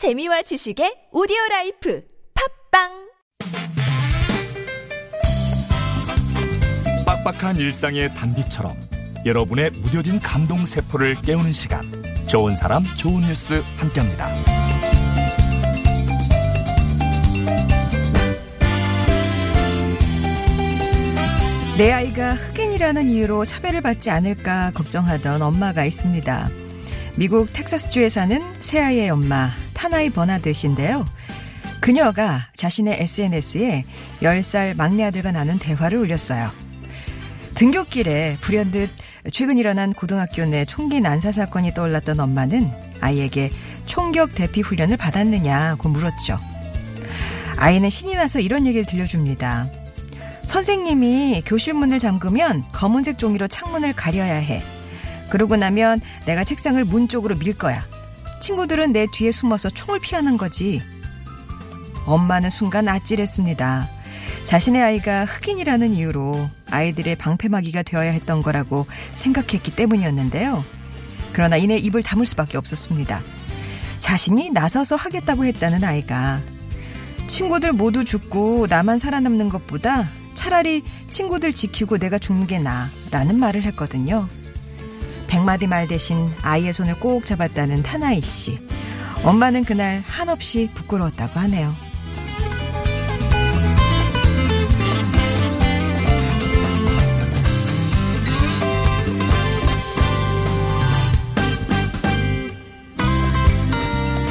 재미와 지식의 오디오 life 팟빵 빡빡한 일상의 단비처럼 여러분의 무뎌진 감동 세포를 깨우는 시간 좋은 사람 좋은 뉴스 함께합니다. 내 아이가 흑인이라는 이유로 차별을 받지 않을까 걱정하던 엄마가 있습니다. 미국 텍사스주에 사는 새아이의 엄마 타나이 버나드 씨인데요. 그녀가 자신의 SNS에 10살 막내 아들과 나눈 대화를 올렸어요. 등굣길에 불현듯 최근 일어난 고등학교 내 총기 난사 사건이 떠올랐던 엄마는 아이에게 총격 대피 훈련을 받았느냐고 물었죠. 아이는 신이 나서 이런 얘기를 들려줍니다. 선생님이 교실 문을 잠그면 검은색 종이로 창문을 가려야 해. 그러고 나면 내가 책상을 문 쪽으로 밀 거야. 친구들은 내 뒤에 숨어서 총을 피하는 거지. 엄마는 순간 아찔했습니다. 자신의 아이가 흑인이라는 이유로 아이들의 방패막이가 되어야 했던 거라고 생각했기 때문이었는데요. 그러나 이내 입을 다물 수밖에 없었습니다. 자신이 나서서 하겠다고 했다는 아이가 친구들 모두 죽고 나만 살아남는 것보다 차라리 친구들 지키고 내가 죽는 게 나라는 말을 했거든요. 백마디 말 대신 아이의 손을 꼭 잡았다는 타나이 씨. 엄마는 그날 한없이 부끄러웠다고 하네요.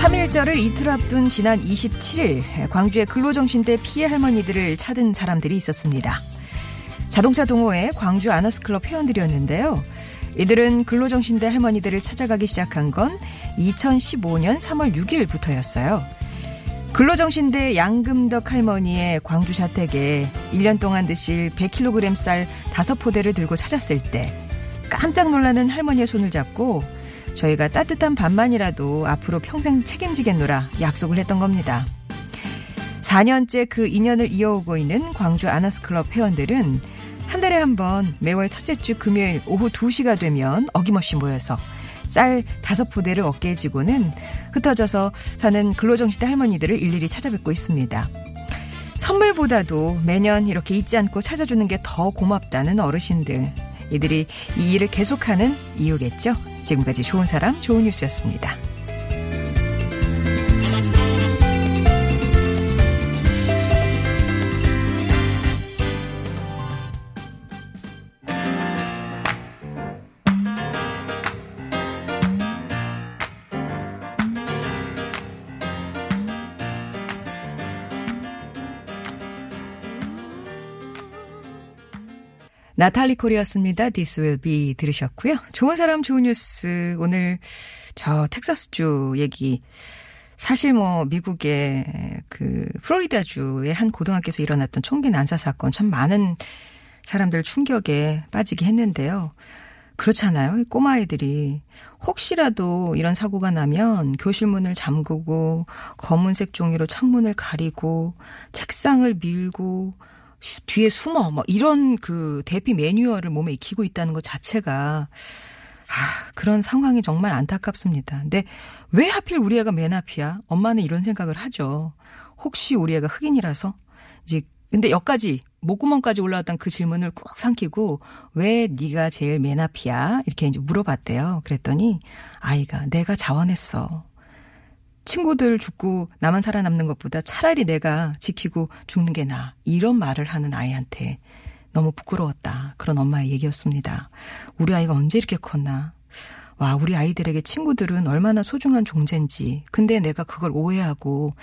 삼일절을 이틀 앞둔 지난 27일 광주의 근로정신대 피해 할머니들을 찾은 사람들이 있었습니다. 자동차 동호회 광주 아너스클럽 회원들이었는데요. 이들은 근로정신대 할머니들을 찾아가기 시작한 건 2015년 3월 6일부터였어요. 근로정신대 양금덕 할머니의 광주 자택에 1년 동안 드실 100kg 쌀 5포대를 들고 찾았을 때 깜짝 놀라는 할머니의 손을 잡고 저희가 따뜻한 밥만이라도 앞으로 평생 책임지겠노라 약속을 했던 겁니다. 4년째 그 인연을 이어오고 있는 광주 아너스클럽 회원들은 한 달에 한 번 매월 첫째 주 금요일 오후 2시가 되면 어김없이 모여서 쌀 다섯 포대를 어깨에 지고는 흩어져서 사는 근로정시대 할머니들을 일일이 찾아뵙고 있습니다. 선물보다도 매년 이렇게 잊지 않고 찾아주는 게 더 고맙다는 어르신들. 이들이 이 일을 계속하는 이유겠죠. 지금까지 좋은 사람, 좋은 뉴스였습니다. 나탈리 코리였습니다. This will be 들으셨고요. 좋은 사람 좋은 뉴스 오늘 저 텍사스주 얘기 사실 뭐 미국의 그 플로리다주의 한 고등학교에서 일어났던 총기 난사 사건 참 많은 사람들 충격에 빠지게 했는데요. 그렇잖아요. 꼬마아이들이 혹시라도 이런 사고가 나면 교실 문을 잠그고 검은색 종이로 창문을 가리고 책상을 밀고 뒤에 숨어 뭐 이런 그 대피 매뉴얼을 몸에 익히고 있다는 것 자체가 아, 그런 상황이 정말 안타깝습니다. 근데 왜 하필 우리 애가 맨 앞이야? 엄마는 이런 생각을 하죠. 혹시 우리 애가 흑인이라서 이제 근데 여기까지 목구멍까지 올라왔던 그 질문을 꾹 삼키고 왜 네가 제일 맨 앞이야? 이렇게 이제 물어봤대요. 그랬더니 아이가 내가 자원했어. 친구들 죽고 나만 살아남는 것보다 차라리 내가 지키고 죽는 게 나아. 이런 말을 하는 아이한테 너무 부끄러웠다. 그런 엄마의 얘기였습니다. 우리 아이가 언제 이렇게 컸나. 와, 우리 아이들에게 친구들은 얼마나 소중한 존재인지. 근데 내가 그걸 오해하고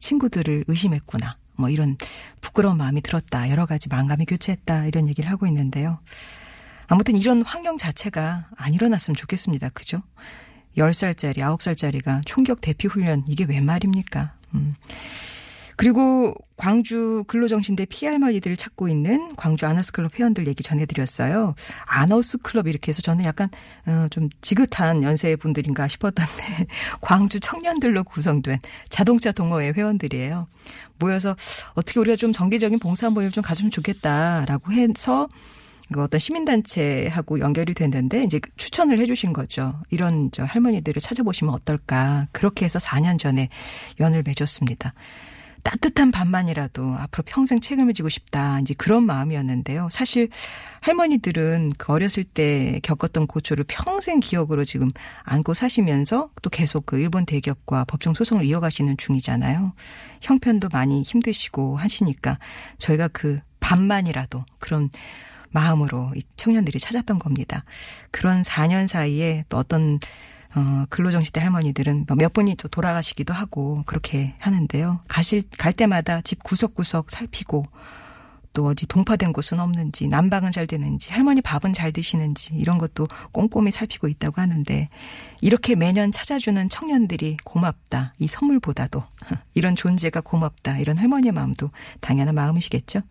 친구들을 의심했구나. 뭐 이런 부끄러운 마음이 들었다. 여러 가지 망감이 교체했다. 이런 얘기를 하고 있는데요. 아무튼 이런 환경 자체가 안 일어났으면 좋겠습니다. 그죠? 10살짜리, 9살짜리가 총격 대피 훈련 이게 웬 말입니까? 음. 그리고 광주 근로정신대 피할머니들을 찾고 있는 광주 아너스클럽 회원들 얘기 전해드렸어요. 아너스클럽 이렇게 해서 저는 약간 어, 좀 지긋한 연세 분들인가 싶었던데 광주 청년들로 구성된 자동차 동호회 회원들이에요. 모여서 어떻게 우리가 좀 정기적인 봉사 모임을 좀 가지면 좋겠다라고 해서 그 어떤 시민단체하고 연결이 됐는데 이제 추천을 해주신 거죠. 이런 저 할머니들을 찾아보시면 어떨까. 그렇게 해서 4년 전에 연을 맺었습니다. 따뜻한 밤만이라도 앞으로 평생 책임을 지고 싶다. 이제 그런 마음이었는데요. 사실 할머니들은 그 어렸을 때 겪었던 고초를 평생 기억으로 지금 안고 사시면서 또 계속 그 일본 대기업과 법정 소송을 이어가시는 중이잖아요. 형편도 많이 힘드시고 하시니까 저희가 그 밤만이라도 그런 마음으로 이 청년들이 찾았던 겁니다. 그런 4년 사이에 또 어떤 어, 근로정시대 할머니들은 몇 분이 또 돌아가시기도 하고 그렇게 하는데요. 가실, 갈 때마다 집 구석구석 살피고 또 어디 동파된 곳은 없는지 난방은 잘 되는지 할머니 밥은 잘 드시는지 이런 것도 꼼꼼히 살피고 있다고 하는데 이렇게 매년 찾아주는 청년들이 고맙다 이 선물보다도 이런 존재가 고맙다 이런 할머니의 마음도 당연한 마음이시겠죠.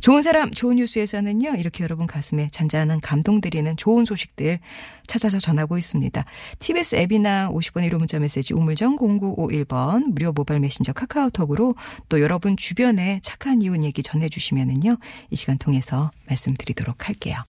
좋은 사람 좋은 뉴스에서는요 이렇게 여러분 가슴에 잔잔한 감동 드리는 좋은 소식들 찾아서 전하고 있습니다. TBS 앱이나 50번 1호 문자 메시지 우물정 0951번 무료 모바일 메신저 카카오톡으로 또 여러분 주변에 착한 이웃 얘기 전해주시면은 요 이 시간 통해서 말씀드리도록 할게요.